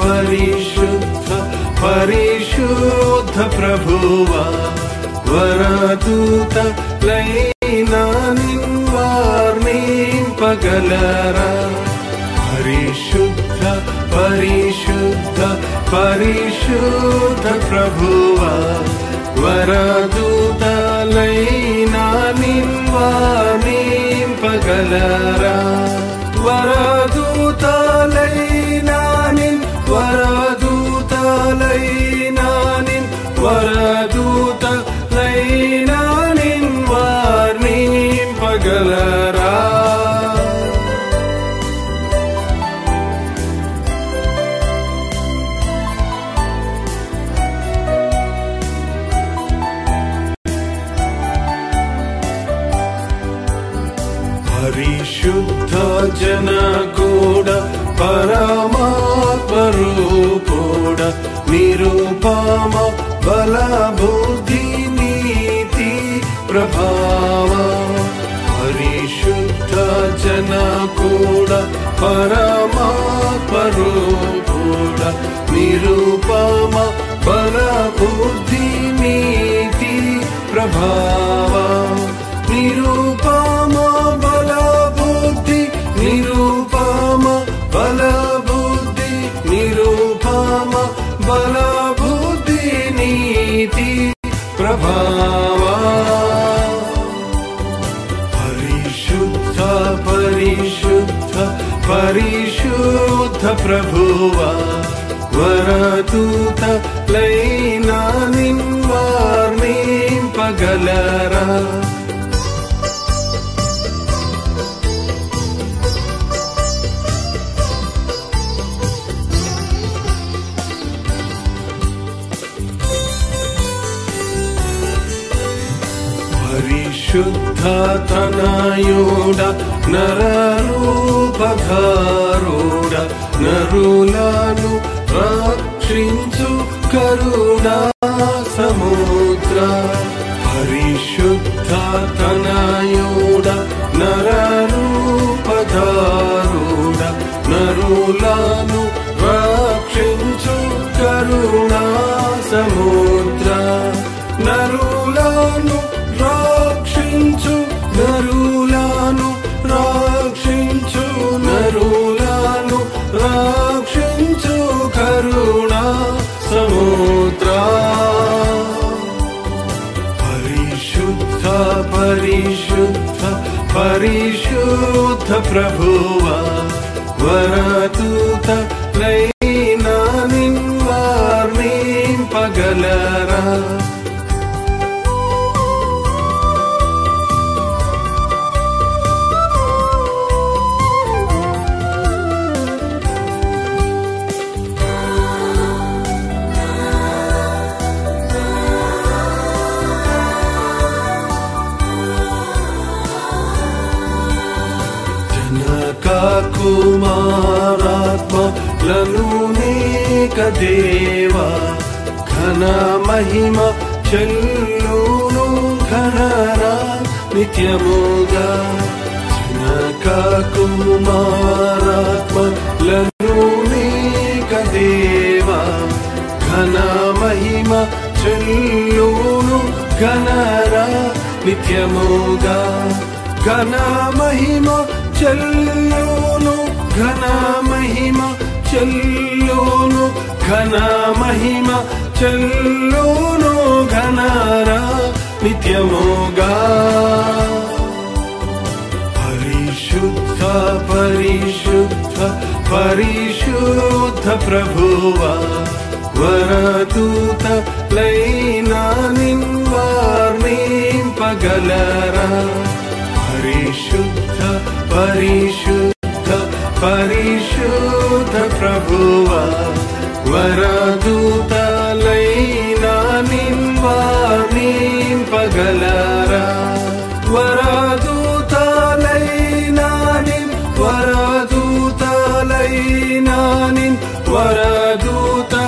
परिशुद्ध परिशुद्ध प्रभुवा वरदूत लैना निन्वार्निम्पगलरा परिशुद्ध परिशुद्ध परिशुद्ध प्रभुवा वरदूत निन्वार्निम्पगलरा वरदूतलैनानिन् చూడగలరా పరిశుద్ధ జన కూడా పరమాత్మరు కూడా నిరుపమ బలబుద్ధి जनपोण परमापू निरूपमा बलबुद्धिनीति प्रभा निरूप बलबुद्धि निरूपा बलबुद्धि निरूपमा बलबुद्धिनीति प्रभा ಪರಿಶುದ್ಧ ಪ್ರಭುವ ವರದೂತ ಲೈನಾ ನಿಂವಾರ್ಮೀಂಪಗಲರ ಪರಿಶುದ್ಧ ತನಾಯೋಡ ನರರೂ నరరూపధారుడ నరులను రక్షించు కరుణా సముద్ర పరిశుద్ధ తనయుడ నరరూపధారుడ నరులను రక్షించు కరుణా సముద్ర परिशुद्ध परिशुद्ध प्रभो वा वरातूत वार्णीं वारिं पगल। कुमारात्मा लू ने कदेवा घना महिमा चलु घनरा मिथ्यमोगा न कुमारात्मा लूनि घन घना महिमा चलु घनरा मिथ्यमोगा घन महिमा चल्लोनु घना महिमा चल्लोनु घना महिमा चल्लो नो नित्यमोगा परिशुद्ध परिशुद्ध परिशुद्ध प्रभुवा वरदूत लैना लैनानिवाणे पगलरा। परिशुद्ध परिशुद्ध परिशुद्ध प्रभुवा वरदूतलैना लैनानि वाणी पगलरा वरदूतलैनानि लैनानि वरादूता